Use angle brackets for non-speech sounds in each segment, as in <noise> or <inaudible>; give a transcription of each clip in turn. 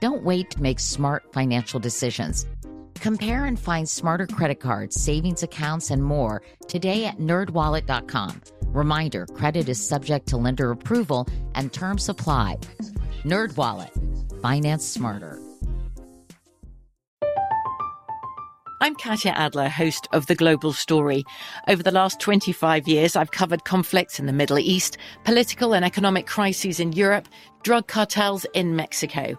Don't wait to make smart financial decisions. Compare and find smarter credit cards, savings accounts, and more today at nerdwallet.com. Reminder credit is subject to lender approval and terms apply. NerdWallet, finance smarter. I'm Katya Adler, host of The Global Story. Over the last 25 years, I've covered conflicts in the Middle East, political and economic crises in Europe, drug cartels in Mexico.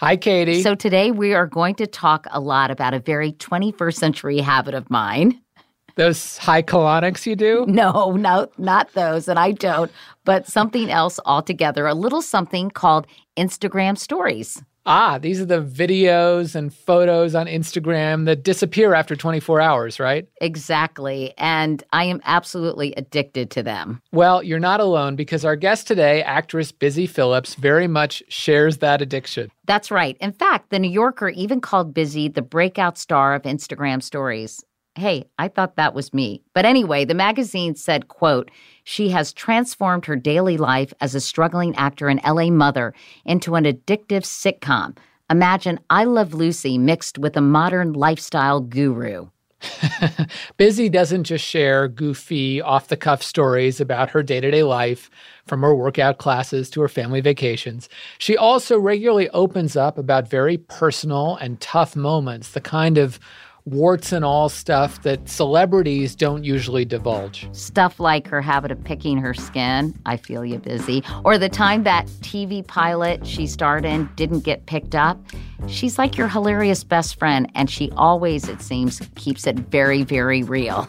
Hi, Katie. So, today we are going to talk a lot about a very 21st century habit of mine. Those high colonics you do? No, no, not those, and I don't, but something else altogether, a little something called Instagram stories. Ah, these are the videos and photos on Instagram that disappear after 24 hours, right? Exactly. And I am absolutely addicted to them. Well, you're not alone because our guest today, actress Busy Philipps, very much shares that addiction. That's right. In fact, The New Yorker even called Busy the breakout star of Instagram stories. Hey, I thought that was me. But anyway, the magazine said, quote, she has transformed her daily life as a struggling actor and LA mother into an addictive sitcom. Imagine I Love Lucy mixed with a modern lifestyle guru. <laughs> Busy doesn't just share goofy, off the cuff stories about her day to day life, from her workout classes to her family vacations. She also regularly opens up about very personal and tough moments, the kind of warts and all stuff that celebrities don't usually divulge. Stuff like her habit of picking her skin, I feel you busy, or the time that TV pilot she starred in didn't get picked up. She's like your hilarious best friend, and she always, it seems, keeps it very, very real.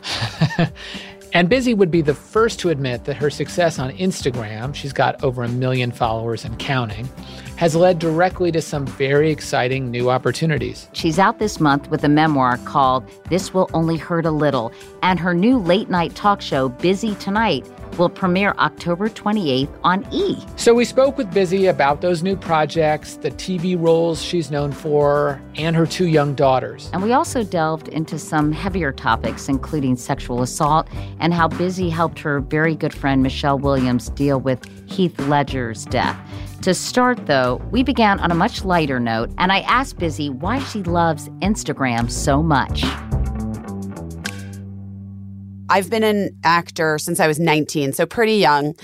<laughs> And Busy would be the first to admit that her success on Instagram, she's got over a million followers and counting, has led directly to some very exciting new opportunities. She's out this month with a memoir called This Will Only Hurt a Little, and her new late night talk show, Busy Tonight, will premiere October 28th on E! So we spoke with Busy about those new projects, the TV roles she's known for, and her two young daughters. And we also delved into some heavier topics, including sexual assault and how Busy helped her very good friend Michelle Williams deal with Heath Ledger's death. To start, though, we began on a much lighter note, and I asked Busy why she loves Instagram so much. I've been an actor since I was 19, so pretty young.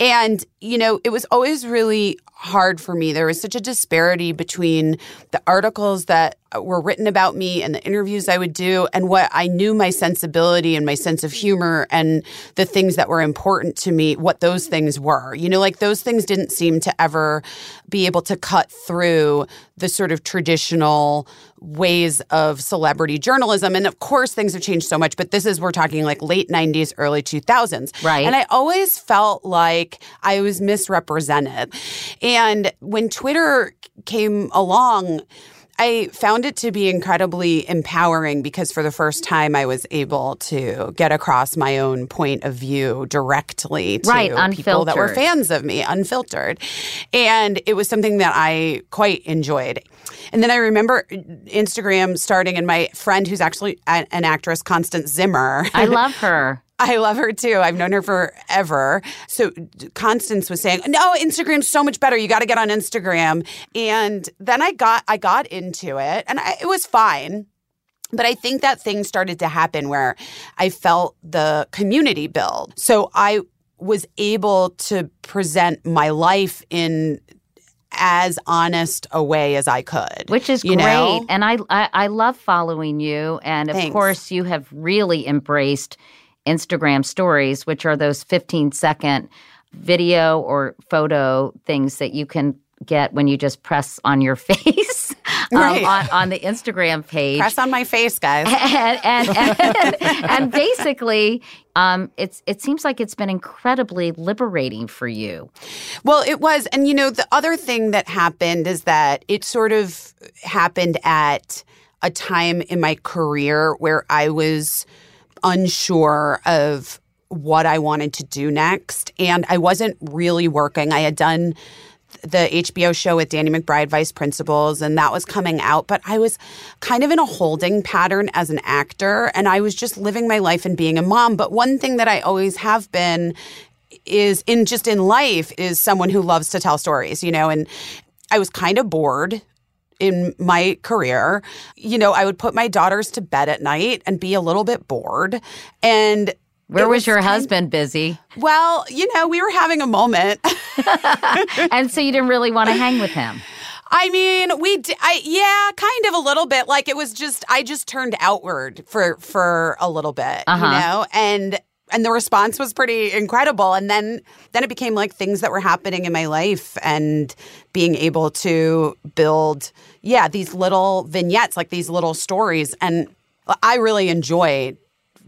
And, you know, it was always really hard for me. There was such a disparity between the articles that were written about me and the interviews I would do and what I knew my sensibility and my sense of humor and the things that were important to me, what those things were. You know, like those things didn't seem to ever be able to cut through the sort of traditional ways of celebrity journalism. And of course, things have changed so much, but this is, we're talking like late 90s, early 2000s. Right. And I always felt like I was misrepresented. And when Twitter came along, I found it to be incredibly empowering because for the first time I was able to get across my own point of view directly to right, people that were fans of me, unfiltered. And it was something that I quite enjoyed. And then I remember Instagram starting, and my friend, who's actually an actress, Constance Zimmer. I love her. <laughs> I love her too. I've known her forever. So Constance was saying, "No, Instagram's so much better. You got to get on Instagram." And then I got I got into it, and I, it was fine. But I think that thing started to happen where I felt the community build. So I was able to present my life in as honest a way as I could, which is great. Know? And I, I, I love following you, and of Thanks. course you have really embraced Instagram stories, which are those 15 second video or photo things that you can get when you just press on your <laughs> face um, right. on, on, the Instagram page. Press on my face, guys. <laughs> And, and, and, <laughs> and basically, um, it's it seems like it's been incredibly liberating for you. Well, it was, and you know, the other thing that happened is that it sort of happened at a time in my career where I was unsure of what I wanted to do next. And I wasn't really working. I had done the HBO show with Danny McBride, Vice Principals, and that was coming out. But I was kind of in a holding pattern as an actor, and I was just living my life and being a mom. But one thing that I always have been is in just in life is someone who loves to tell stories, you know, and I was kind of bored in my career. You know, I would put my daughters to bed at night and be a little bit bored. And where was, was, your husband busy? Well, you know, we were having a moment. <laughs> and so you didn't really want to hang with him. I mean, we d- I yeah, kind of a little bit. Like it was just I just turned outward for for a little bit, uh-huh. you know? And and the response was pretty incredible and then then it became like things that were happening in my life and being able to build yeah these little vignettes like these little stories and i really enjoy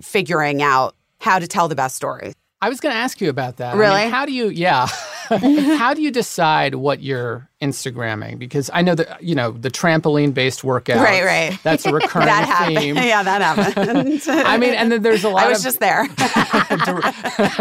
figuring out how to tell the best stories i was going to ask you about that really I mean, how do you yeah <laughs> How do you decide what you're Instagramming? Because I know that you know the trampoline based workout. Right, right. That's a <laughs> recurring that theme. <laughs> Yeah, that happened. I mean, and then there's a lot. I was of, just there.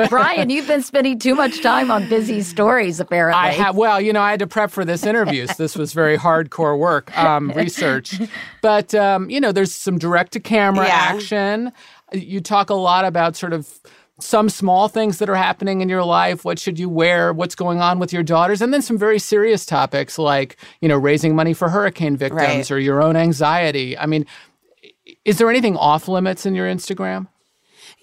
Brian, you've been spending too much time on busy stories. Apparently, I have. Well, you know, I had to prep for this interview, so this was very hardcore work, um, research. But um, you know, there's some direct to camera yeah. action. You talk a lot about sort of some small things that are happening in your life. What should you wear? What's going on with your daughters? And then some very serious topics like you know raising money for hurricane victims right. or your own anxiety. I mean is there anything off limits in your instagram?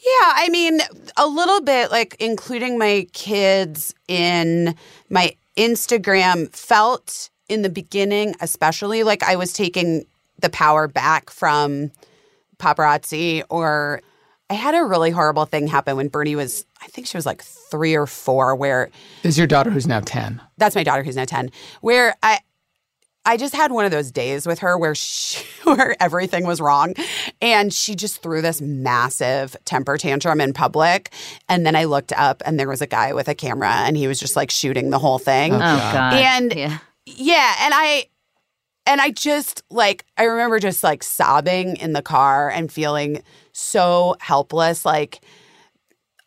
Yeah, I mean, a little bit like including my kids in my Instagram felt in the beginning, especially like I was taking the power back from paparazzi or I had a really horrible thing happen when Bernie was, I think she was like three or four, where. This is your daughter who's now 10. That's my daughter who's now 10, where I. I just had one of those days with her where she, <laughs> where everything was wrong and she just threw this massive temper tantrum in public and then I looked up and there was a guy with a camera and he was just like shooting the whole thing. Oh, God. Oh, and yeah. yeah, and I and I just like I remember just like sobbing in the car and feeling so helpless. Like,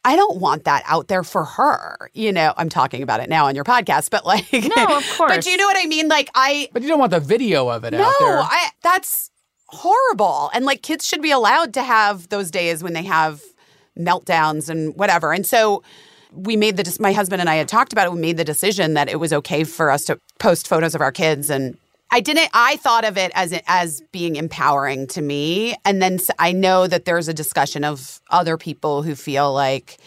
I don't want that out there for her. You know, I'm talking about it now on your podcast, but like, no, of <laughs> course. but you know what I mean? Like, I. But you don't want the video of it no, out there. I. That's horrible. And like, kids should be allowed to have those days when they have meltdowns and whatever. And so we made the my husband and I had talked about it. We made the decision that it was okay for us to post photos of our kids and I didn't. I thought of it as as being empowering to me, and then I know that there's a discussion of other people who feel like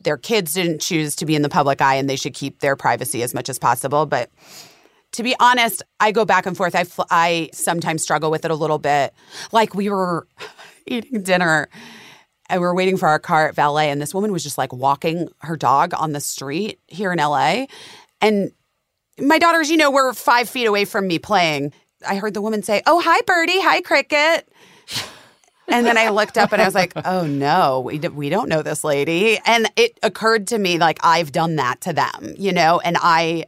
their kids didn't choose to be in the public eye and they should keep their privacy as much as possible. But to be honest, I go back and forth. I I sometimes struggle with it a little bit. Like we were <laughs> eating dinner and we were waiting for our car at valet, and this woman was just like walking her dog on the street here in LA, and my daughters, you know, were five feet away from me playing. I heard the woman say, Oh, hi, Birdie. Hi, Cricket. And then I looked up and I was like, oh no, we, d- we don't know this lady. And it occurred to me like I've done that to them, you know, and I,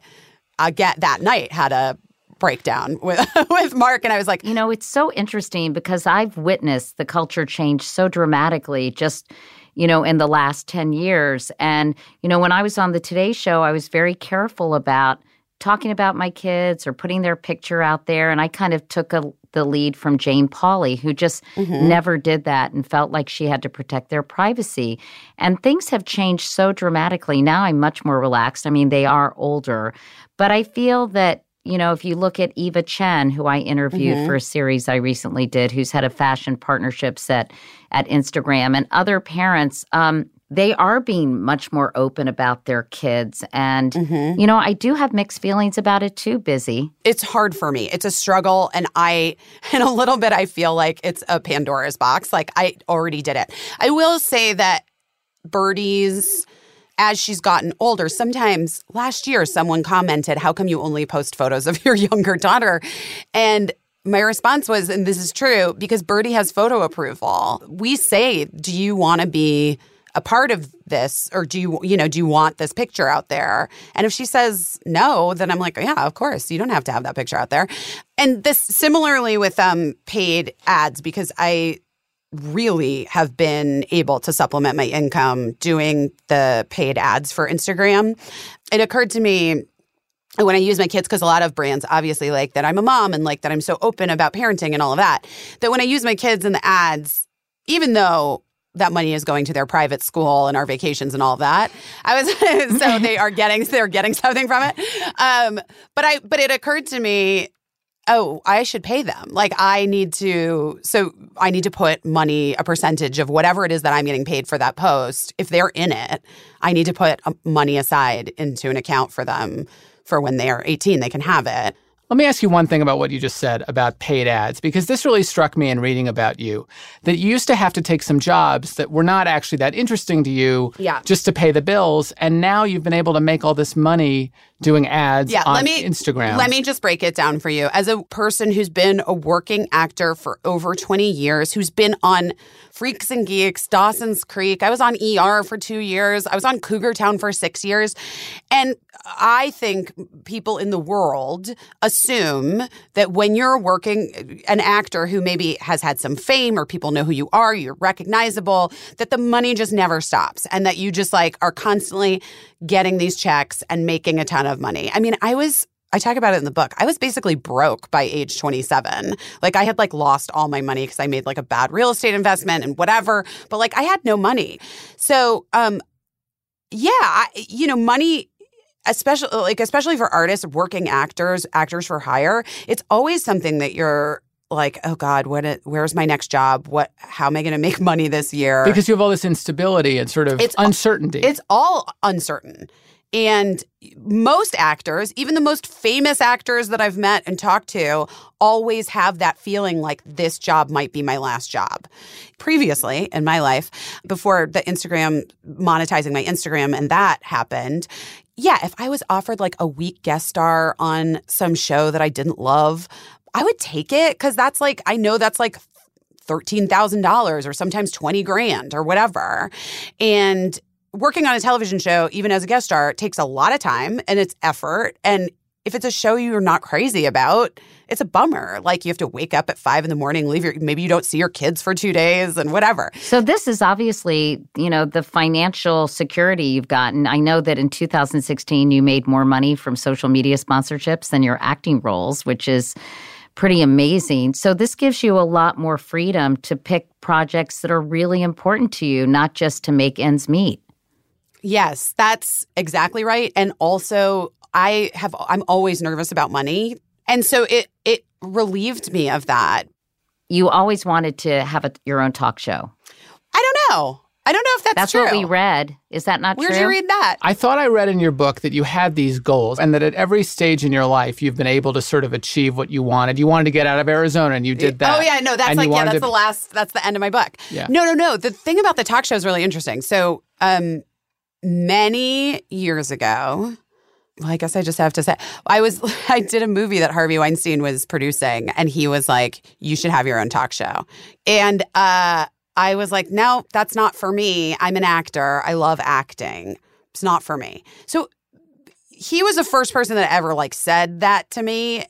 I get that night had a breakdown <laughs> with with Mark, and I was like, you know, it's so interesting because I've witnessed the culture change so dramatically just you know, in the last 10 years. And, you know, when I was on the Today Show, I was very careful about talking about my kids or putting their picture out there. And I kind of took a, the lead from Jane Pauley, who just mm-hmm. never did that and felt like she had to protect their privacy. And things have changed so dramatically. Now I'm much more relaxed. I mean, they are older, but I feel that you know, if you look at Eva Chen, who I interviewed mm-hmm. for a series I recently did, who's had a fashion partnerships at at Instagram, and other parents, um, they are being much more open about their kids. And, mm-hmm. you know, I do have mixed feelings about it too, Busy. It's hard for me. It's a struggle. And I, <laughs> in a little bit, I feel like it's a Pandora's box. Like I already did it. I will say that Birdie's as she's gotten older, sometimes last year someone commented, How come you only post photos of <laughs> your younger daughter? And my response was, and this is true, because Birdie has photo approval. We say, Do you want to be a part of this or do you you know do you want this picture out there? And if she says no then i'm like yeah of course. You don't have to have that picture out there. And this similarly with um paid ads because i really have been able to supplement my income doing the paid ads for Instagram. It occurred to me when I use my kids, because a lot of brands obviously like that I'm a mom and like that I'm so open about parenting and all of that, that when I use my kids in the ads, even though that money is going to their private school and our vacations and all that. I was <laughs> so <laughs> they are getting they're getting something from it. Um, but I but it occurred to me oh, I should pay them. Like I need to, so I need to put money, a percentage of whatever it is that I'm getting paid for that post. If they're in it, I need to put um, money aside into an account for them for when they are 18, they can have it. Let me ask you one thing about what you just said about paid ads, because this really struck me in reading about you that you used to have to take some jobs that were not actually that interesting to you yeah. just to pay the bills. And now you've been able to make all this money doing ads yeah, on let me, Instagram. Let me just break it down for you. As a person who's been a working actor for over 20 years, who's been on Freaks and Geeks, Dawson's Creek, I was on ER for two years, I was on Cougar Town for six years. And I think people in the world assume that when you're working, an actor who maybe has had some fame or people know who you are, you're recognizable, that the money just never stops and that you just like are constantly getting these checks and making a ton of money. I mean, I was I talk about it in the book. I was basically broke by age 27. Like I had like lost all my money because I made like a bad real estate investment and whatever, but like I had no money. So, um yeah, I, you know, money especially like especially for artists, working actors, actors for hire, it's always something that you're like, oh God, what? where's my next job? What? How am I going to make <laughs> money this year? Because you have all this instability and sort of it's, uncertainty. It's all uncertain. And most actors, even the most famous actors that I've met and talked to, always have that feeling like this job might be my last job. Previously in my life, before the Instagram, monetizing my Instagram and that happened, yeah, if I was offered like a week guest star on some show that I didn't love, I would take it because that's like, I know that's like $13,000 or sometimes 20 grand or whatever. And working on a television show, even as a guest star, takes a lot of time and it's effort. And if it's a show you're not crazy about, it's a bummer. Like you have to wake up at five in the morning, leave your maybe you don't see your kids for two days and whatever. So this is obviously, you know, the financial security you've gotten. I know that in 2016 you made more money from social media sponsorships than your acting roles, which is pretty amazing. So this gives you a lot more freedom to pick projects that are really important to you, not just to make ends meet. Yes, that's exactly right. And also I have I'm always nervous about money. And so it it relieved me of that. You always wanted to have a, your own talk show. I don't know. I don't know if that's, that's true. what we read. Is that not Where'd true? Where'd you read that? I thought I read in your book that you had these goals and that at every stage in your life you've been able to sort of achieve what you wanted. You wanted to get out of Arizona and you did that. Oh yeah, no, that's like yeah, that's to... the last that's the end of my book. Yeah. No, no, no. The thing about the talk show is really interesting. So um many years ago, well, I guess I just have to say, I was, <laughs> I did a movie that Harvey Weinstein was producing, and he was like, "You should have your own talk show," and uh, I was like, no, that's not for me. I'm an actor. I love acting. It's not for me. So he was the first person that ever like said that to me.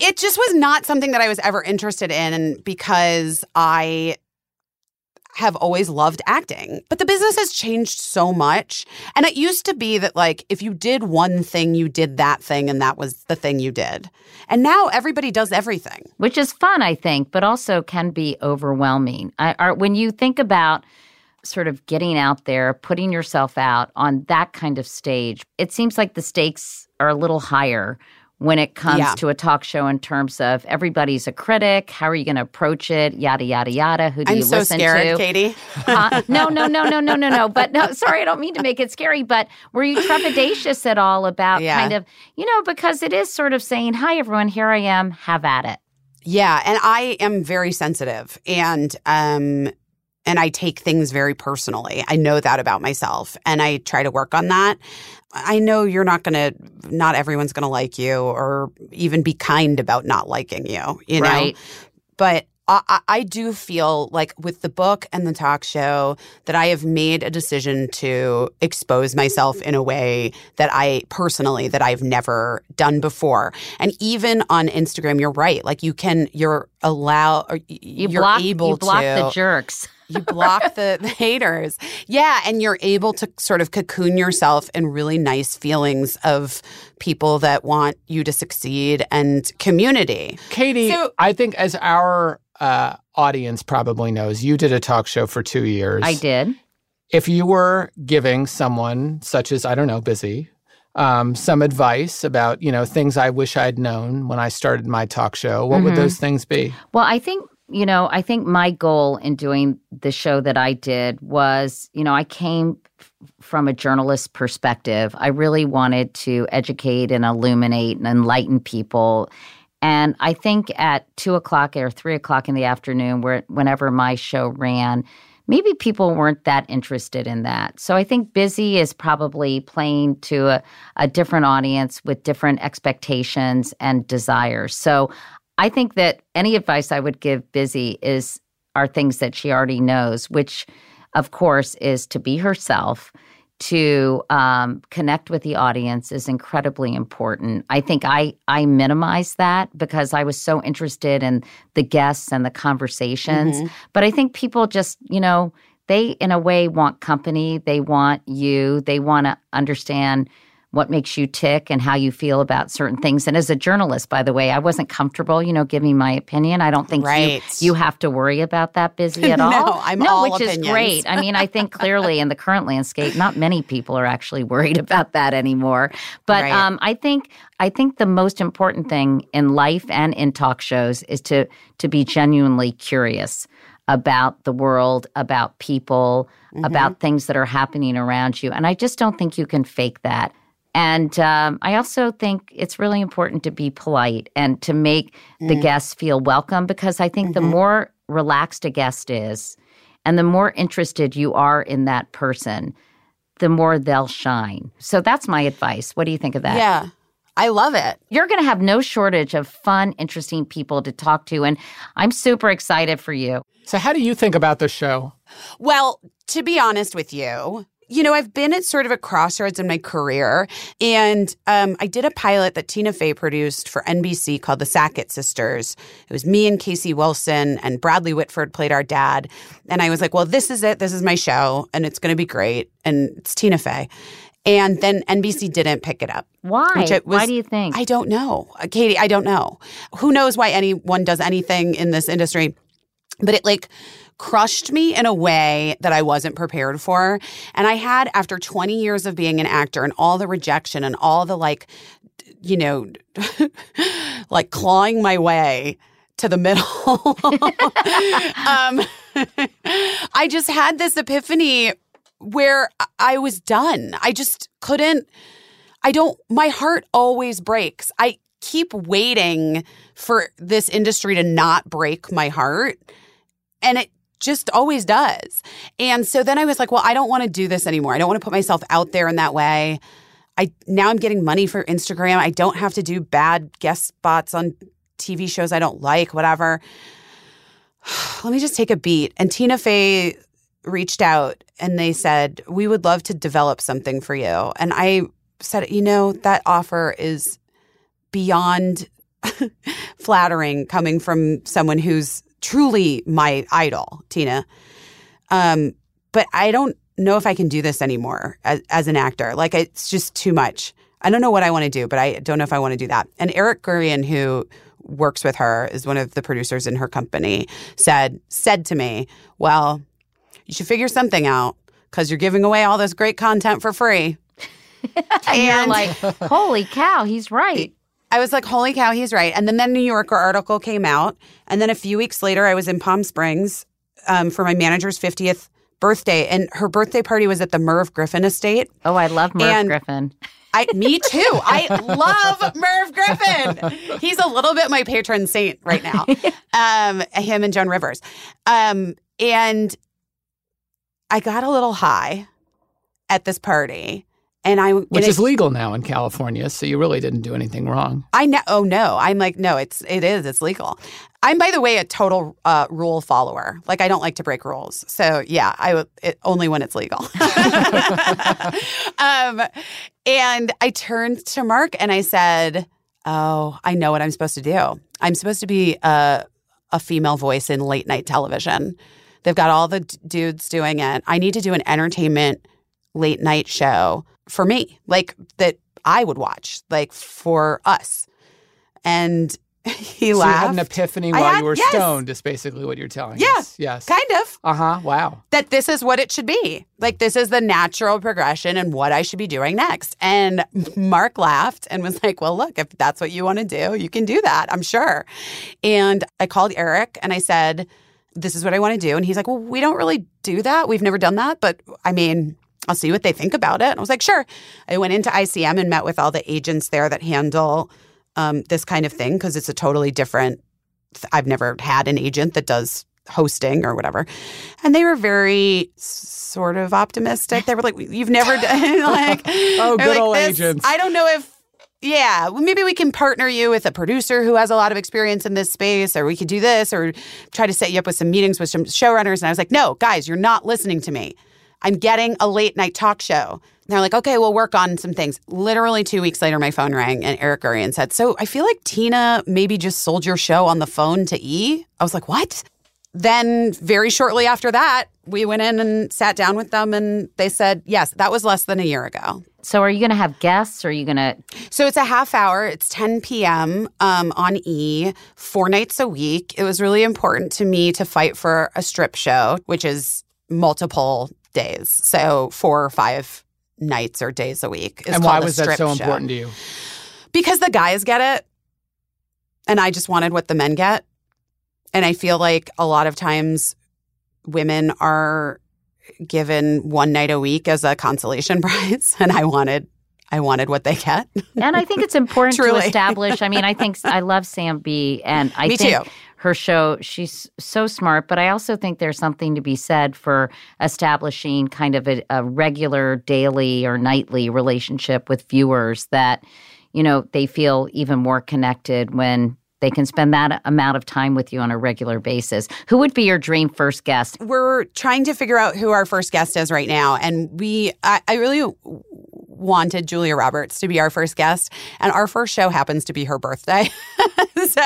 it just was not something that I was ever interested in because I have always loved acting. But the business has changed so much. And it used to be that, like, if you did one thing, you did that thing, and that was the thing you did. And now everybody does everything. Which is fun, I think, but also can be overwhelming. I, are, when you think about sort of getting out there, putting yourself out on that kind of stage, it seems like the stakes are a little higher when it comes yeah. to a talk show in terms of everybody's a critic. How are you going to approach it? Yada yada yada. Who do I'm you so listen scared, to? Katie. uh, <laughs> no, no, no, no, no, no, no. But no, sorry, I don't mean to make it scary. But were you trepidatious at all about yeah. kind of you know because it is sort of saying, "Hi, everyone, here I am. Have at it." Yeah, and I am very sensitive, and um, and I take things very personally. I know that about myself and I try to work on that. I know you're not going to, not everyone's going to like you or even be kind about not liking you, you know? Right. But I, I, do feel like with the book and the talk show that I have made a decision to expose myself in a way that I personally that I've never done before. And even on Instagram, you're right. Like you can, you're allow, or you you're block, able you block to the jerks you block the, the haters. Yeah. And you're able to sort of cocoon yourself in really nice feelings of people that want you to succeed and community. Katie, so, I think as our uh, audience probably knows, you did a talk show for two years. I did. If you were giving someone, such as, I don't know, Busy, um, some advice about you know things I wish I'd known when I started my talk show. What mm-hmm. would those things be? Well, I think you know, I think my goal in doing the show that I did was, you know, I came f- from a journalist perspective. I really wanted to educate and illuminate and enlighten people. And I think at two o'clock or three o'clock in the afternoon, where whenever my show ran, maybe people weren't that interested in that. So I think Busy is probably playing to a, a different audience with different expectations and desires. So I think that any advice I would give Busy is are things that she already knows, which, of course, is to be herself, to um, connect with the audience is incredibly important. I think I I minimize that because I was so interested in the guests and the conversations. Mm-hmm. But I think people just you know they in a way want company. They want you. They want to understand what makes you tick and how you feel about certain things. And as a journalist, by the way, I wasn't comfortable, you know, giving my opinion. I don't think right. you, you have to worry about that busy at <laughs> all. no, I'm no, all which opinions. is great. I mean, I think clearly in the current landscape, not many people are actually worried about that anymore. But right. um, I think I think the most important thing in life and in talk shows is to to be genuinely curious about the world, about people, mm-hmm. about things that are happening around you. And I just don't think you can fake that. And um, I also think it's really important to be polite and to make mm. the guests feel welcome because I think mm-hmm. the more relaxed a guest is and the more interested you are in that person, the more they'll shine. So that's my advice. What do you think of that? Yeah. I love it. You're going to have no shortage of fun, interesting people to talk to. And I'm super excited for you. So, how do you think about the show? Well, to be honest with you, you know, I've been at sort of a crossroads in my career. And um, I did a pilot that Tina Fey produced for NBC called The Sackett Sisters. It was me and Casey Wilson, and Bradley Whitford played our dad. And I was like, well, this is it. This is my show, and it's going to be great. And it's Tina Fey. And then NBC didn't pick it up. Why? Was, why do you think? I don't know. Uh, Katie, I don't know. Who knows why anyone does anything in this industry? But it like, crushed me in a way that I wasn't prepared for. And I had, after 20 years of being an actor and all the rejection and all the like, you know, <laughs> like clawing my way to the middle. <laughs> um, <laughs> I just had this epiphany where I was done. I just couldn't, I don't, my heart always breaks. I keep waiting for this industry to not break my heart. And it just always does. And so then I was like, well, I don't want to do this anymore. I don't want to put myself out there in that way. I now I'm getting money for Instagram. I don't have to do bad guest spots on TV shows I don't like, whatever. <sighs> Let me just take a beat. And Tina Fey reached out and they said, "We would love to develop something for you." And I said, "You know, that offer is beyond <laughs> flattering coming from someone who's truly my idol, Tina. Um, but I don't know if I can do this anymore as, as an actor. Like it's just too much. I don't know what I want to do, but I don't know if I want to do that. And Eric Gurian, who works with her, is one of the producers in her company, said said to me, "Well, you should figure something out because you're giving away all this great content for free." <laughs> and you're like, holy cow, he's right. I was like, holy cow, he's right. And then the New Yorker article came out. And then a few weeks later, I was in Palm Springs um, for my manager's 50th birthday. And her birthday party was at the Merv Griffin estate. Oh, I love Merv And- Griffin. I, me too. I <laughs> love Merv Griffin. He's a little bit my patron saint right now. <laughs> Um, him and Joan Rivers. Um, and I got a little high at this party. And I, and Which it- is legal now in California, so you really didn't do anything wrong. I know. Oh no, I'm like no. It's it is. It's legal. I'm by the way a total uh, rule follower. Like I don't like to break rules. So yeah, I it, only when it's legal. <laughs> um, and I turned to Mark and I said, "Oh, I know what I'm supposed to do. I'm supposed to be a a female voice in late night television. They've got all the d- dudes doing it. I need to do an entertainment late night show for me, like that I would watch, like for us." And <laughs> he so laughed. you had an epiphany while had- you were yes. stoned, is basically what you're telling Yeah, us. Yes. kind of. Uh huh. Wow. that this is what it should be. Like this is the natural progression and what I should be doing next. And Mark laughed and was like, "Well, look, if that's what you want to do, you can do that, I'm sure." And I called Eric and I said, "This is what I want to do." And he's like, "Well, we don't really do that. We've never done that, but I mean, I'll see what they think about it." And I was like, "Sure." I went into ICM and met with all the agents there that handle um, this kind of thing because it's a totally different. I've never had an agent that does hosting or whatever, and they were very sort of optimistic. They were like, "You've never done <laughs> like Oh, good like, old agents. I don't know if." Yeah, well, maybe we can partner you with a producer who has a lot of experience in this space, or we could do this, or try to set you up with some meetings with some showrunners. And I was like, no, guys, you're not listening to me. I'm getting a late night talk show. And they're like, okay, we'll work on some things. Literally two weeks later, my phone rang and Eric Gurian said, so I feel like Tina maybe just sold your show on the phone to E. I was like, what? Then very shortly after that, we went in and sat down with them and they said, yes, that was less than a year ago. So are you going to have guests or are you going to So it's a half hour. It's 10 p.m. Um, on E, four nights a week. It was really important to me to fight for a strip show, which is multiple days. So four or five nights or days a week. Is and why was that so show. important to you? Because the guys get it, and I just wanted what the men get. And I feel like a lot of times women are given one night a week as a consolation <laughs> prize, and I wanted, I wanted what they get. And I think it's important to <laughs> establish. I mean, I think I love Sam Bee, and <laughs> I Me think too. Her show. She's so smart, but I also think there's something to be said for establishing kind of a, a regular, daily or nightly relationship with viewers that you know they feel even more connected when they can spend that amount of time with you on a regular basis. Who would be your dream first guest? we're trying to figure out who our first guest is right now and we I, I really wanted julia roberts to be our first guest and our first show happens to be her birthday <laughs> so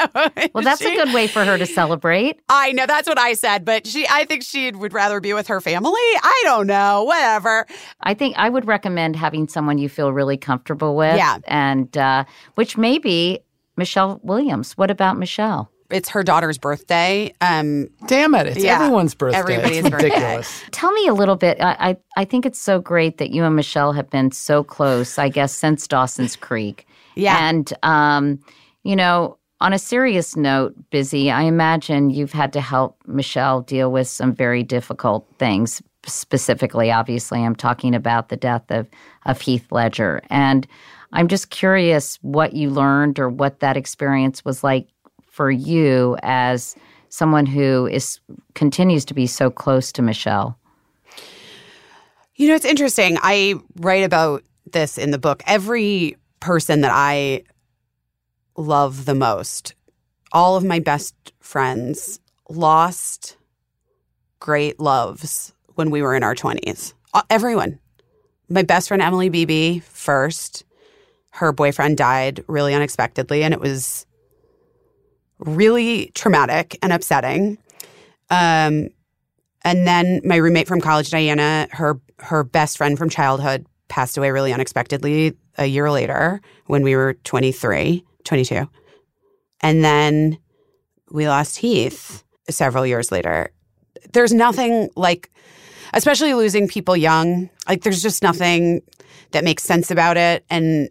Well, that's she- a good way for her to celebrate. i know that's what i said but she i think she would rather be with her family i don't know whatever I think I would recommend having someone you feel really comfortable with. Yeah. And uh, which may be Michelle Williams. What about Michelle? It's her daughter's birthday um Damn it! It's Yeah, everyone's birthday. everybody's it's birthday. ridiculous. Tell me a little bit. I, I, I think it's so great that you and Michelle have been so close, I guess, since Dawson's Creek. Yeah. And, um, you know, on a serious note, Busy, I imagine you've had to help Michelle deal with some very difficult things. Specifically, obviously, I'm talking about the death of, of Heath Ledger. And I'm just curious what you learned or what that experience was like for you as someone who is continues to be so close to Michelle. You know, it's interesting. I write about this in the book. Every person that I love the most, all of my best friends lost great loves when we were in our 20s. Uh, Everyone. My best friend, Emily Beebe, first. Her boyfriend died really unexpectedly, and it was really traumatic and upsetting. Um, and then my roommate from college, Diana, her her best friend from childhood passed away really unexpectedly a year later when we were 23, 22. And then we lost Heath several years later. There's nothing like, especially losing people young, like there's just nothing that makes sense about it. And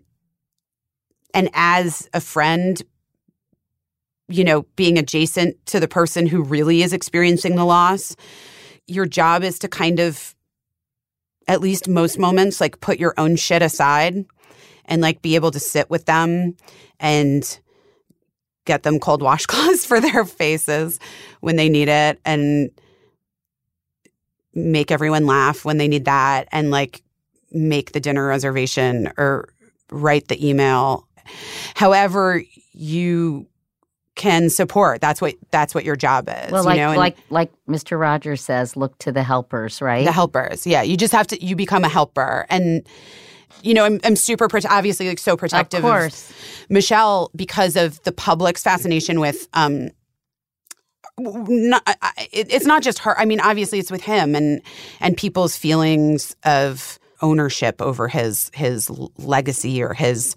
and as a friend, you know, being adjacent to the person who really is experiencing the loss, your job is to kind of at least most moments like put your own shit aside and like be able to sit with them and get them cold <laughs> washcloths for their faces when they need it and make everyone laugh when they need that and like make the dinner reservation or write the email. However you can support that's what that's what your job is Well, like you know? And like like Mr. Rogers says, look to the helpers, right? the helpers yeah you just have to you become a helper and you know i'm, I'm super prote- obviously like so protective of course. Michelle because of the public's fascination with um not, I- I- it, it's not just her. I mean, obviously, it's with him and and people's feelings of ownership over his his legacy or his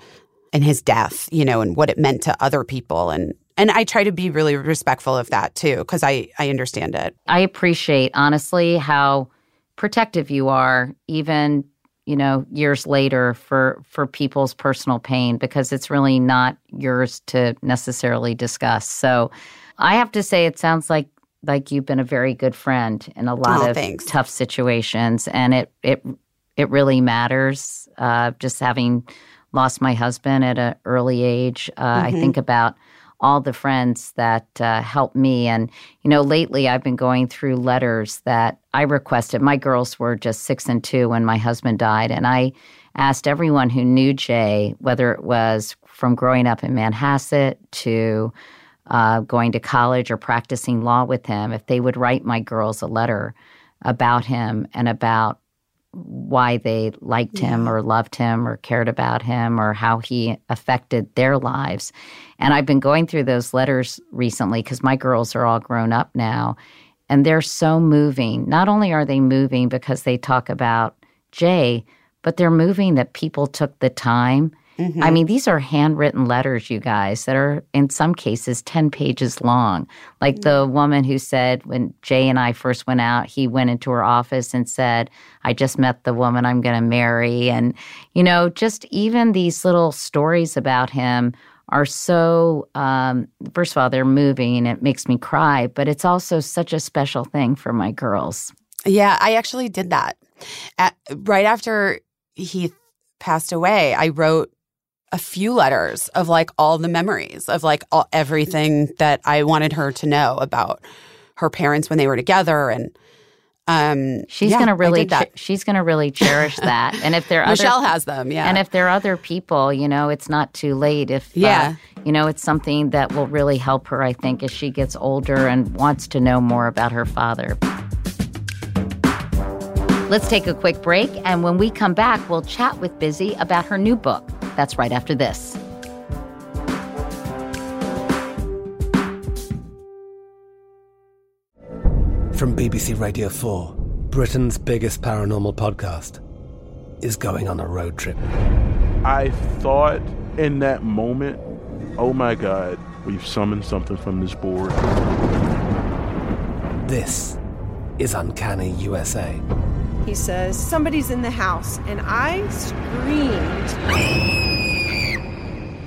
and his death, you know, and what it meant to other people. And and I try to be really respectful of that too, because I I understand it. I appreciate honestly how protective you are, even you know years later for for people's personal pain because it's really not yours to necessarily discuss. So I have to say, it sounds like like you've been a very good friend in a lot Oh, of thanks. tough situations, and it it it really matters. Uh, just having lost my husband at an early age, uh, I Mm-hmm. think about all the friends that uh, helped me. And, you know, lately I've been going through letters that I requested. My girls were just six and two when my husband died. And I asked everyone who knew Jay, whether it was from growing up in Manhasset to uh, going to college or practicing law with him, if they would write my girls a letter about him and about why they liked him or loved him or cared about him or how he affected their lives. And I've been going through those letters recently because my girls are all grown up now. And they're so moving. Not only are they moving because they talk about Jay, but they're moving that people took the time. I mean, these are handwritten letters, you guys, that are in some cases 10 pages long. Like the woman who said when Jay and I first went out, he went into her office and said, I just met the woman I'm going to marry. And, you know, just even these little stories about him are so, um, first of all, they're moving and it makes me cry, but it's also such a special thing for my girls. Yeah, I actually did that. At, right after he passed away, I wrote a few letters of like all the memories of like all, everything that I wanted her to know about her parents when they were together and um She's yeah, gonna really, that. che- she's gonna really cherish that. And if there are <laughs> Michelle other, has them, yeah. and if there are other people, you know, it's not too late. If uh, Yeah. you know, it's something that will really help her. I think as she gets older and wants to know more about her father. Let's take a quick break, and when we come back, we'll chat with Busy about her new book. That's right after this. From BBC Radio 4, Britain's biggest paranormal podcast is going on a road trip. I thought in that moment, oh my God, we've summoned something from this board. This is Uncanny USA. He says, Somebody's in the house. And I screamed.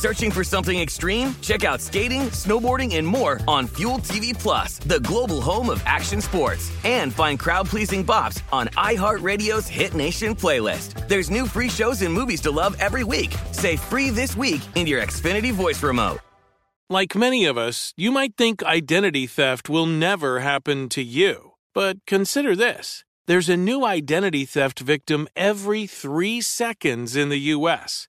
Searching for something extreme? Check out skating, snowboarding, and more on Fuel TV Plus, the global home of action sports. And find crowd-pleasing bops on iHeartRadio's Hit Nation playlist. There's new free shows and movies to love every week. Say free this week in your Xfinity voice remote. Like many of us, you might think identity theft will never happen to you. But consider this There's a new identity theft victim every three seconds in the U.S.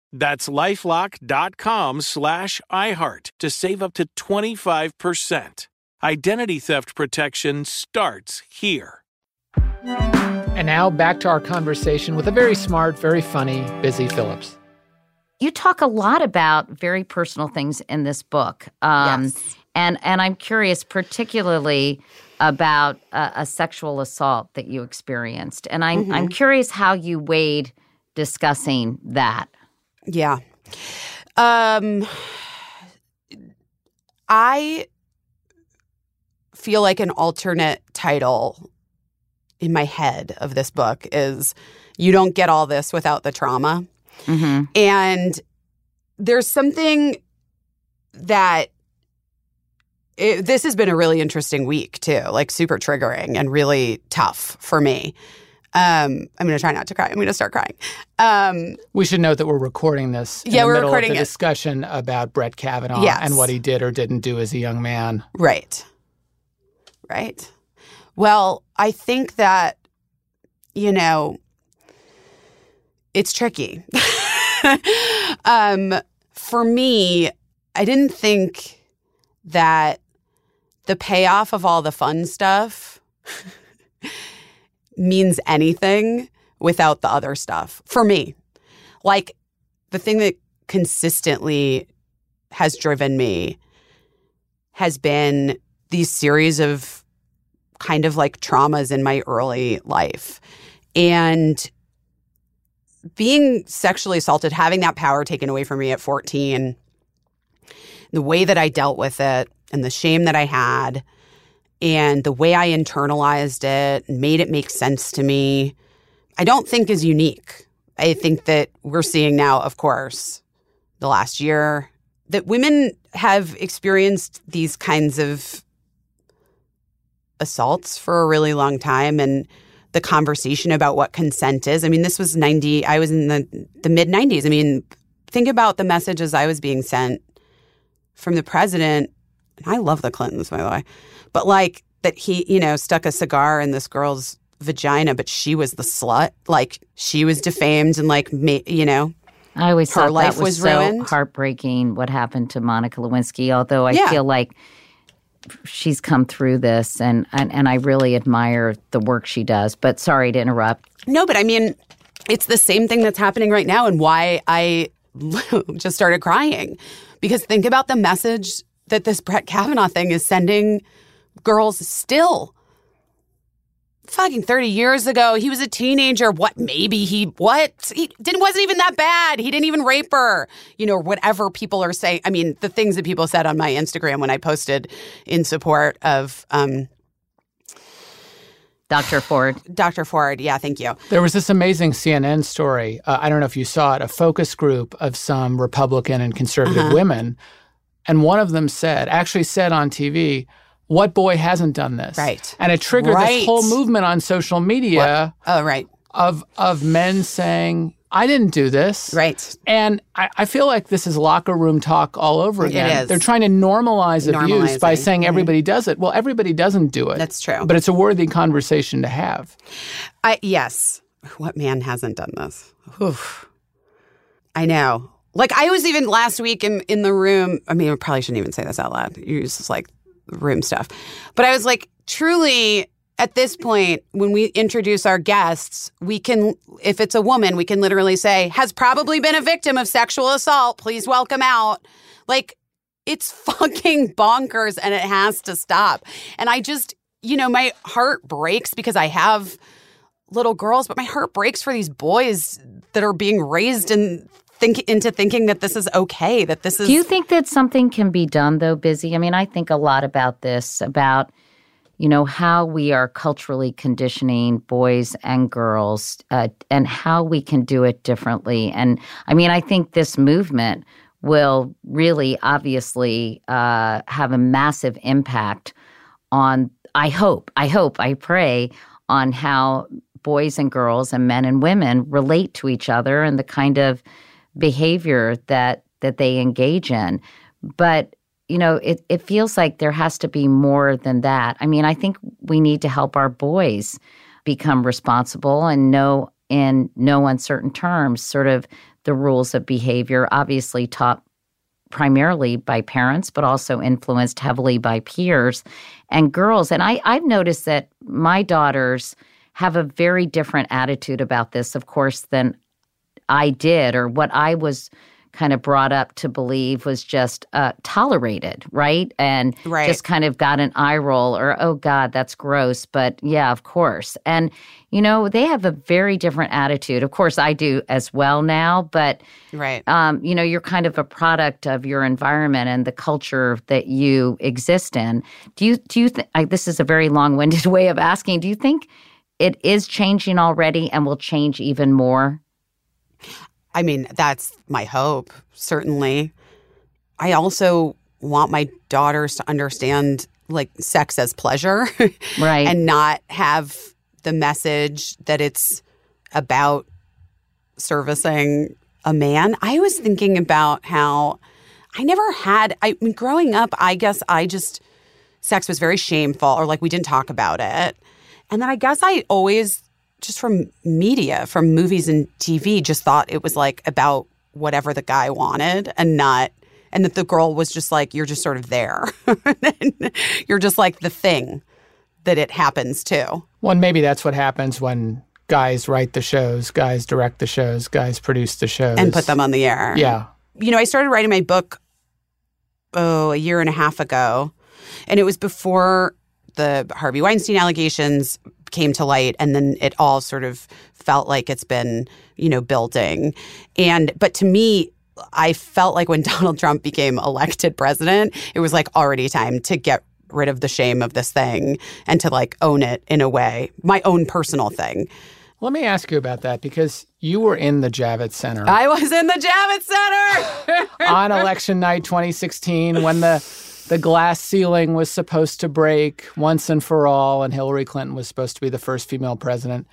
That's lifelock.com slash iHeart to save up to 25%. Identity theft protection starts here. And now back to our conversation with a very smart, very funny Busy Philipps. You talk a lot about very personal things in this book. Um, Yes. And, and I'm curious, particularly about a, a sexual assault that you experienced. And I'm, I'm curious how you weighed discussing that. Yeah. Um I feel like an alternate title in my head of this book is you don't get all this without the trauma. Mm-hmm. And there's something that it, this has been a really interesting week too, like super triggering and really tough for me. Um, I'm going to try not to cry. I'm going to start crying. Um, We should note that we're recording this Yeah, we're recording the discussion about Brett Kavanaugh Yes. and what he did or didn't do as a young man. Right. Right. Well, I think that, you know, it's tricky. <laughs> um, for me, I didn't think that the payoff of all the fun stuff <laughs> means anything without the other stuff for me. Like the thing that consistently has driven me has been these series of kind of like traumas in my early life. And being sexually assaulted, having that power taken away from me at 14, the way that I dealt with it and the shame that I had, and the way I internalized it made it make sense to me, I don't think is unique. I think that we're seeing now, of course, the last year, that women have experienced these kinds of assaults for a really long time and the conversation about what consent is. I mean, this was 90, I was in the, the mid 90s. I mean, think about the messages I was being sent from the president. And I love the Clintons, by the way, but like that he, you know, stuck a cigar in this girl's vagina, but she was the slut. Like she was defamed and like, ma- you know, I always Her thought life that was, was so ruined. heartbreaking what happened to Monica Lewinsky, although I Yeah. feel like she's come through this and, and, and I really admire the work she does. But sorry to interrupt. No, but I mean, it's the same thing that's happening right now, and why I <laughs> just started crying. Because think about the message that this Brett Kavanaugh thing is sending girls still. Fucking 30 years ago, he was a teenager. What? Maybe he, what? He didn't, wasn't even that bad. He didn't even rape her. You know, whatever people are saying. I mean, the things that people said on my Instagram when I posted in support of um, Dr. Ford. Dr. Ford. Yeah, thank you. There was this amazing CNN story. Uh, I don't know if you saw it, a focus group of some Republican and conservative Uh-huh. women. And one of them said, actually said on TV, what boy hasn't done this? Right. And it triggered Right. this whole movement on social media Oh, right. of of men saying, I didn't do this. Right. And I, I feel like this is locker room talk all over again. is. They're trying to normalize abuse by saying mm-hmm. everybody does it. Well, everybody doesn't do it. That's true. But it's a worthy conversation to have. I yes. What man hasn't done this? Oof. I know. Like I was even last week in in the room. I mean, I probably shouldn't even say this out loud. Use just like room stuff. But I was like, truly, at this point, when we introduce our guests, we can, if it's a woman, we can literally say, has probably been a victim of sexual assault. Please welcome out. Like, it's <laughs> fucking bonkers and it has to stop. And I just, you know, my heart breaks because I have little girls, but my heart breaks for these boys that are being raised and think into thinking that this is okay, that this is Do you think that something can be done though, Busy? I mean, I think a lot about this, about you know how we are culturally conditioning boys and girls uh, and how we can do it differently and i mean i think this movement will really obviously uh, have a massive impact on i hope i hope i pray on how boys and girls and men and women relate to each other and the kind of behavior that that they engage in but you know, it, it feels like there has to be more than that. I mean, I think we need to help our boys become responsible and know in no uncertain terms sort of the rules of behavior, obviously taught primarily by parents, but also influenced heavily by peers and girls. And I, I've noticed that my daughters have a very different attitude about this, of course, than I did or what I was kind of brought up to believe was just uh, tolerated, right? And right. just kind of got an eye roll or, oh God, that's gross. But yeah, of course. And, you know, they have a very different attitude. Of course, I do as well now, but, right. Um, you know, you're kind of a product of your environment and the culture that you exist in. Do you, do you think, this is a very long winded <laughs> way of asking, do you think it is changing already and will change even more? I mean, that's my hope, certainly. I also want my daughters to understand like sex as pleasure. <laughs> right. and not have the message that it's about servicing a man. I was thinking about how I never had I mean growing up, I guess I just sex was very shameful or like we didn't talk about it. And then I guess I always just from media, from movies and TV, just thought it was like about whatever the guy wanted and not, and that the girl was just like, you're just sort of there. <laughs> you're just like the thing that it happens to. Well, maybe that's what happens when guys write the shows, guys direct the shows, guys produce the shows, and put them on the air. Yeah. You know, I started writing my book, oh, a year and a half ago. And it was before the Harvey Weinstein allegations came to light and then it all sort of felt like it's been you know building. And but to me i felt like when <laughs> donald trump became elected president it was like already time to get rid of the shame of this thing and to like own it in a way my own personal thing. Let me ask you about that because you were in the Javits Center. I was in the Javits Center! <laughs> On election night 2016 when the the glass ceiling was supposed to break once and for all, and Hillary Clinton was supposed to be the first female president.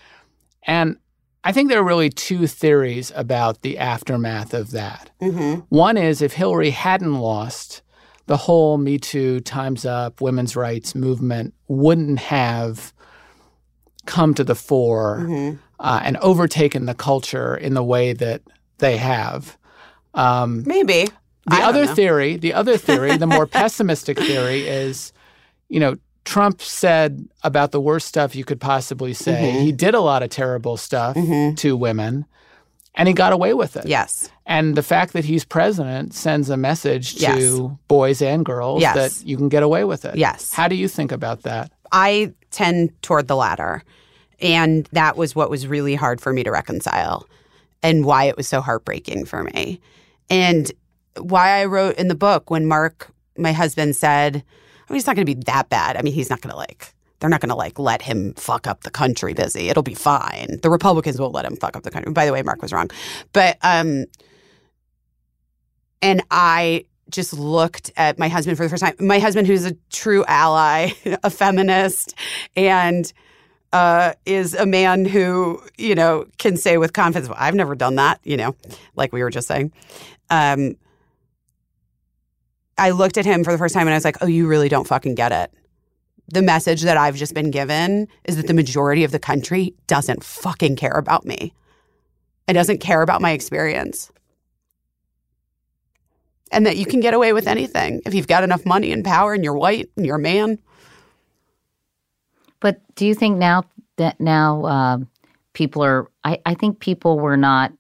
And I think there are really two theories about the aftermath of that. Mm-hmm. One is if Hillary hadn't lost, the whole Me Too, Time's Up, women's rights movement wouldn't have come to the fore mm-hmm. uh, and overtaken the culture in the way that they have. Um, Maybe. The other know. theory, the other theory, the more <laughs> pessimistic theory is, you know, Trump said about the worst stuff you could possibly say. Mm-hmm. He did a lot of terrible stuff mm-hmm. to women, and he got away with it. Yes. And the fact that he's president sends a message to yes. boys and girls yes. that you can get away with it. Yes. How do you think about that? I tend toward the latter. And that was what was really hard for me to reconcile and why it was so heartbreaking for me. And why I wrote in the book when Mark, my husband, said, I mean, he's not going to be that bad. I mean, he's not going to like, they're not going to like let him fuck up the country busy. It'll be fine. The Republicans won't let him fuck up the country. By the way, Mark was wrong. But, um, and I just looked at my husband for the first time. My husband, who's a true ally, <laughs> a feminist, and uh, is a man who, you know, can say with confidence, well, I've never done that, you know, like we were just saying. Um, I looked at him for the first time and I was like, oh, you really don't fucking get it. The message that I've just been given is that the majority of the country doesn't fucking care about me. It doesn't care about my experience. And that you can get away with anything if you've got enough money and power and you're white and you're a man. But do you think now that now uh, people are? I, I think people were not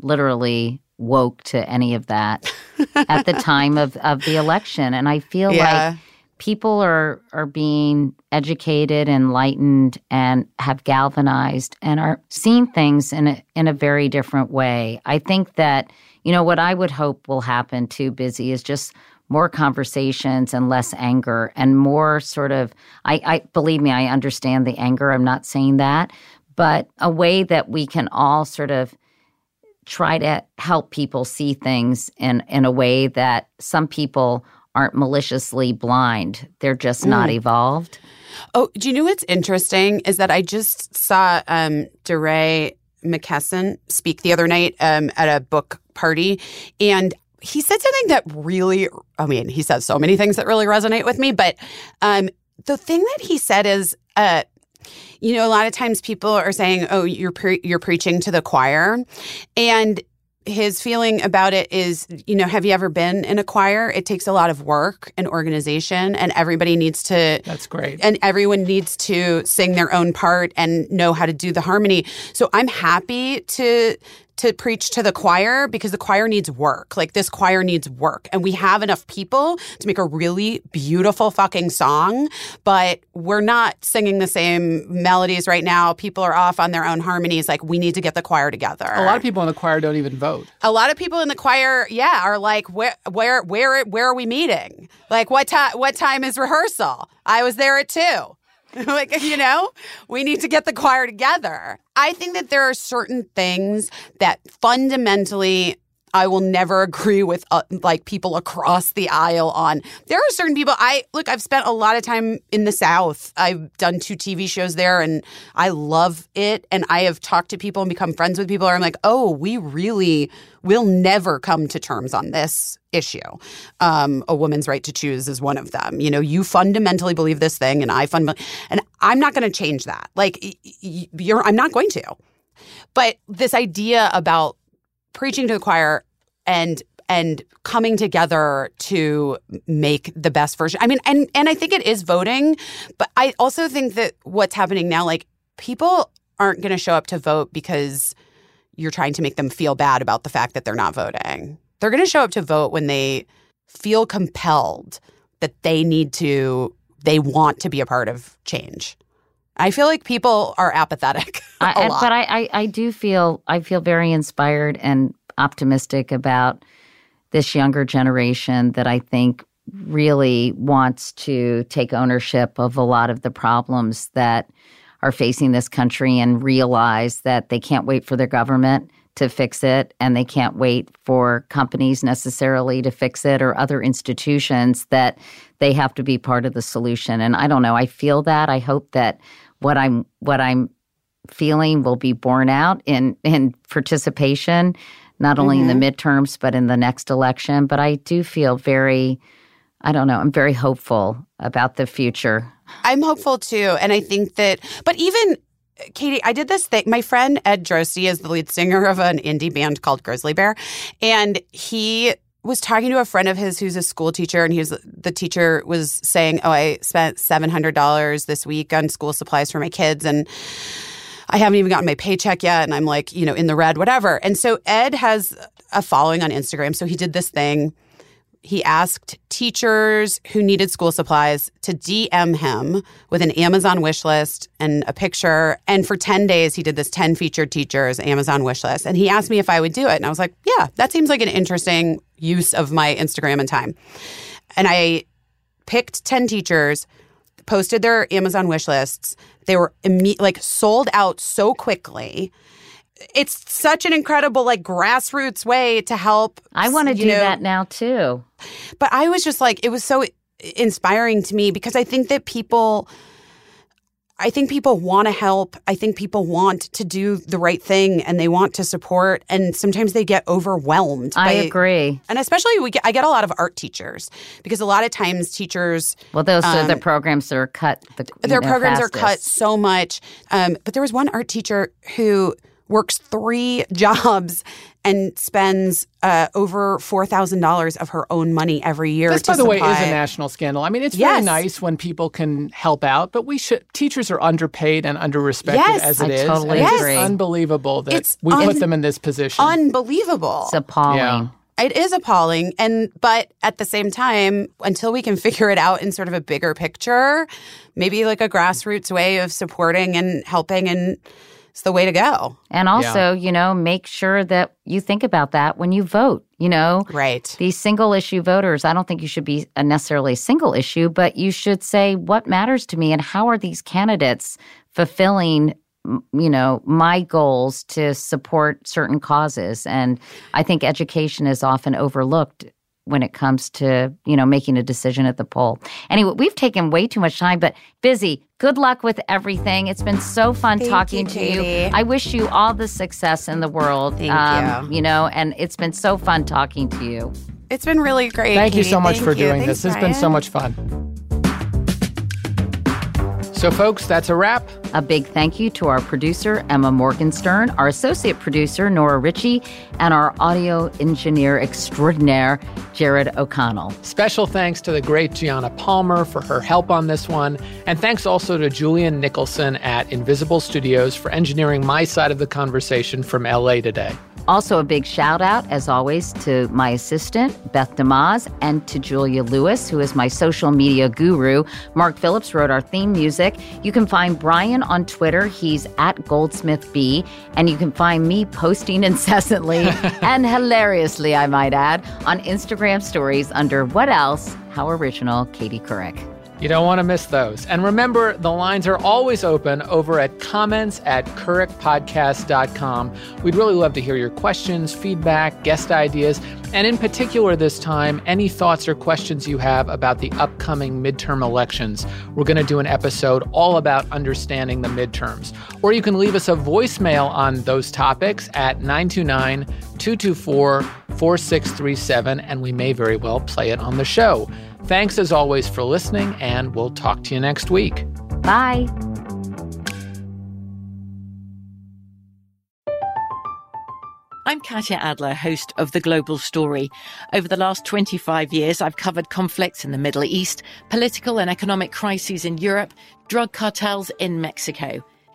literally woke to any of that at the <laughs> time of, of the election, and I feel Yeah. like people are are being educated, enlightened, and have galvanized and are seeing things in a in a very different way. I think that you know what I would hope will happen too. Busy is just more conversations and less anger and more sort of I, I believe me i understand the anger i'm not saying that but a way that we can all sort of try to help people see things in in a way that some people aren't maliciously blind they're just not Mm. evolved Oh, do you know what's interesting is that I just saw um, DeRay McKesson speak the other night um, at a book party, and he said something that really, I mean, he says so many things that really resonate with me, but um, the thing that he said is, uh, you know, a lot of times people are saying, "Oh, you're pre- you're preaching to the choir," and his feeling about it is, you know, have you ever been in a choir? It takes a lot of work and organization, and everybody needs to. That's great. And everyone needs to sing their own part and know how to do the harmony. So I'm happy to to preach to the choir because the choir needs work. Like this choir needs work. And we have enough people to make a really beautiful fucking song, but we're not singing the same melodies right now. People are off on their own harmonies. Like we need to get the choir together. A lot of people in the choir don't even vote. A lot of people in the choir, yeah, are like, where, where, where, where are we meeting? Like, what time? What time is rehearsal? I was there at two. <laughs> like, you know, we need to get the choir together. I think that there are certain things that fundamentally. I will never agree with uh, like people across the aisle on. There are certain people I look I've spent a lot of time in the South. I've done two TV shows there and I love it and I have talked to people and become friends with people where I'm like, "Oh, we really will never come to terms on this issue. Um, a woman's right to choose is one of them. You know, you fundamentally believe this thing, and I fundamentally, and I'm not going to change that. Like, you're, I'm not going to. But this idea about preaching to the choir and and coming together to make the best version. I mean, and and I think it is voting, but I also think that what's happening now, like people aren't going to show up to vote because you're trying to make them feel bad about the fact that they're not voting. They're going to show up to vote when they feel compelled that they need to, they want to be a part of change. I feel like people are apathetic <laughs> a I, I- lot. but I, I, I do feel I feel very inspired and optimistic about this younger generation that I think really wants to take ownership of a lot of the problems that are facing this country and realize that they can't wait for their government to fix it and they can't wait for companies necessarily to fix it or other institutions that they have to be part of the solution and I don't know I feel that I hope that what I'm what I'm feeling will be borne out in in participation not only in the mm-hmm. midterms but in the next election but I do feel very I don't know I'm very hopeful about the future I'm hopeful too. And I think that, but even Katie, I did this thing. My friend Ed Droste is the lead singer of an indie band called Grizzly Bear. And he was talking to a friend of his who's a school teacher. And he was, the teacher was saying, Oh, I spent $700 this week on school supplies for my kids. And I haven't even gotten my paycheck yet. And I'm like, you know, in the red, whatever. And so Ed has a following on Instagram. So he did this thing he asked teachers who needed school supplies to DM him with an Amazon wish list and a picture. And for 10 days, he did this 10 featured teachers Amazon wish list. And he asked me if I would do it. And I was like, yeah, that seems like an interesting use of my Instagram and time. And I picked 10 teachers, posted their Amazon wish lists. They were imme- like sold out so quickly. It's such an incredible, like grassroots way to help. I want to do know, that now too but I was just like, it was so inspiring to me because I think that people, I think people want to help. I think people want to do the right thing and they want to support. And sometimes they get overwhelmed. I by- agree And especially, we get, I get a lot of art teachers because a lot of times teachers. well those are the um, programs that are cut the, their know, programs are cut so much. Um, but there was one art teacher who works three <laughs> jobs and spends uh, over four thousand dollars of her own money every year. This, by the supply. way, is a national scandal. I mean, it's yes. very nice when people can help out, but we should. Teachers are underpaid and underrespected yes, as it I is. Totally and agree. It's unbelievable that it's we un- put them in this position. Unbelievable. It's appalling. Yeah. It is appalling. And, but at the same time, until we can <laughs> figure it out in sort of a bigger picture, maybe like a grassroots way of supporting and helping and it's the way to go. And also, you know, make sure that you think about that when you vote. You know, Right. these single issue voters, I don't think you should be a necessarily single issue, but you should say what matters to me and how are these candidates fulfilling you know my goals to support certain causes and i think education is often overlooked when it comes to you know making a decision at the poll anyway we've taken way too much time but busy good luck with everything it's been so fun Thank talking you, to you i wish you all the success in the world Thank you. Um, you know and it's been so fun talking to you It's been really great. Thank you so much Thank for you. doing Thanks, this. It's been so much fun. So, folks, that's a wrap. A big thank you to our producer, Emma Morgenstern, our associate producer, Nora Ritchie, and our audio engineer extraordinaire, Jared O'Connell. Special thanks to the great Gianna Palmer for her help on this one. And thanks also to Julian Nicholson at Invisible Studios for engineering my side of the conversation from LA today. Also, a big shout out, as always, to my assistant, Beth DeMaz, and to Julia Lewis, who is my social media guru. Mark Phillips wrote our theme music. You can find Brian on Twitter. He's at GoldsmithB. And you can find me posting <laughs> incessantly <laughs> and hilariously, I might add, on Instagram stories under What Else? How Original, Katie Couric. You don't want to miss those. And remember, the lines are always open over at comments at couricpodcast.com. We'd really love to hear your questions, feedback, guest ideas, and in particular this time, any thoughts or questions you have about the upcoming midterm elections. We're going to do an episode all about understanding the midterms. Or you can leave us a voicemail on those topics at 929 224 4637, and we may very well play it on the show. Thanks as always for listening, and we'll talk to you next week. Bye. I'm Katya Adler, host of The Global Story. Over the last 25 years, I've covered conflicts in the Middle East, political and economic crises in Europe, drug cartels in Mexico.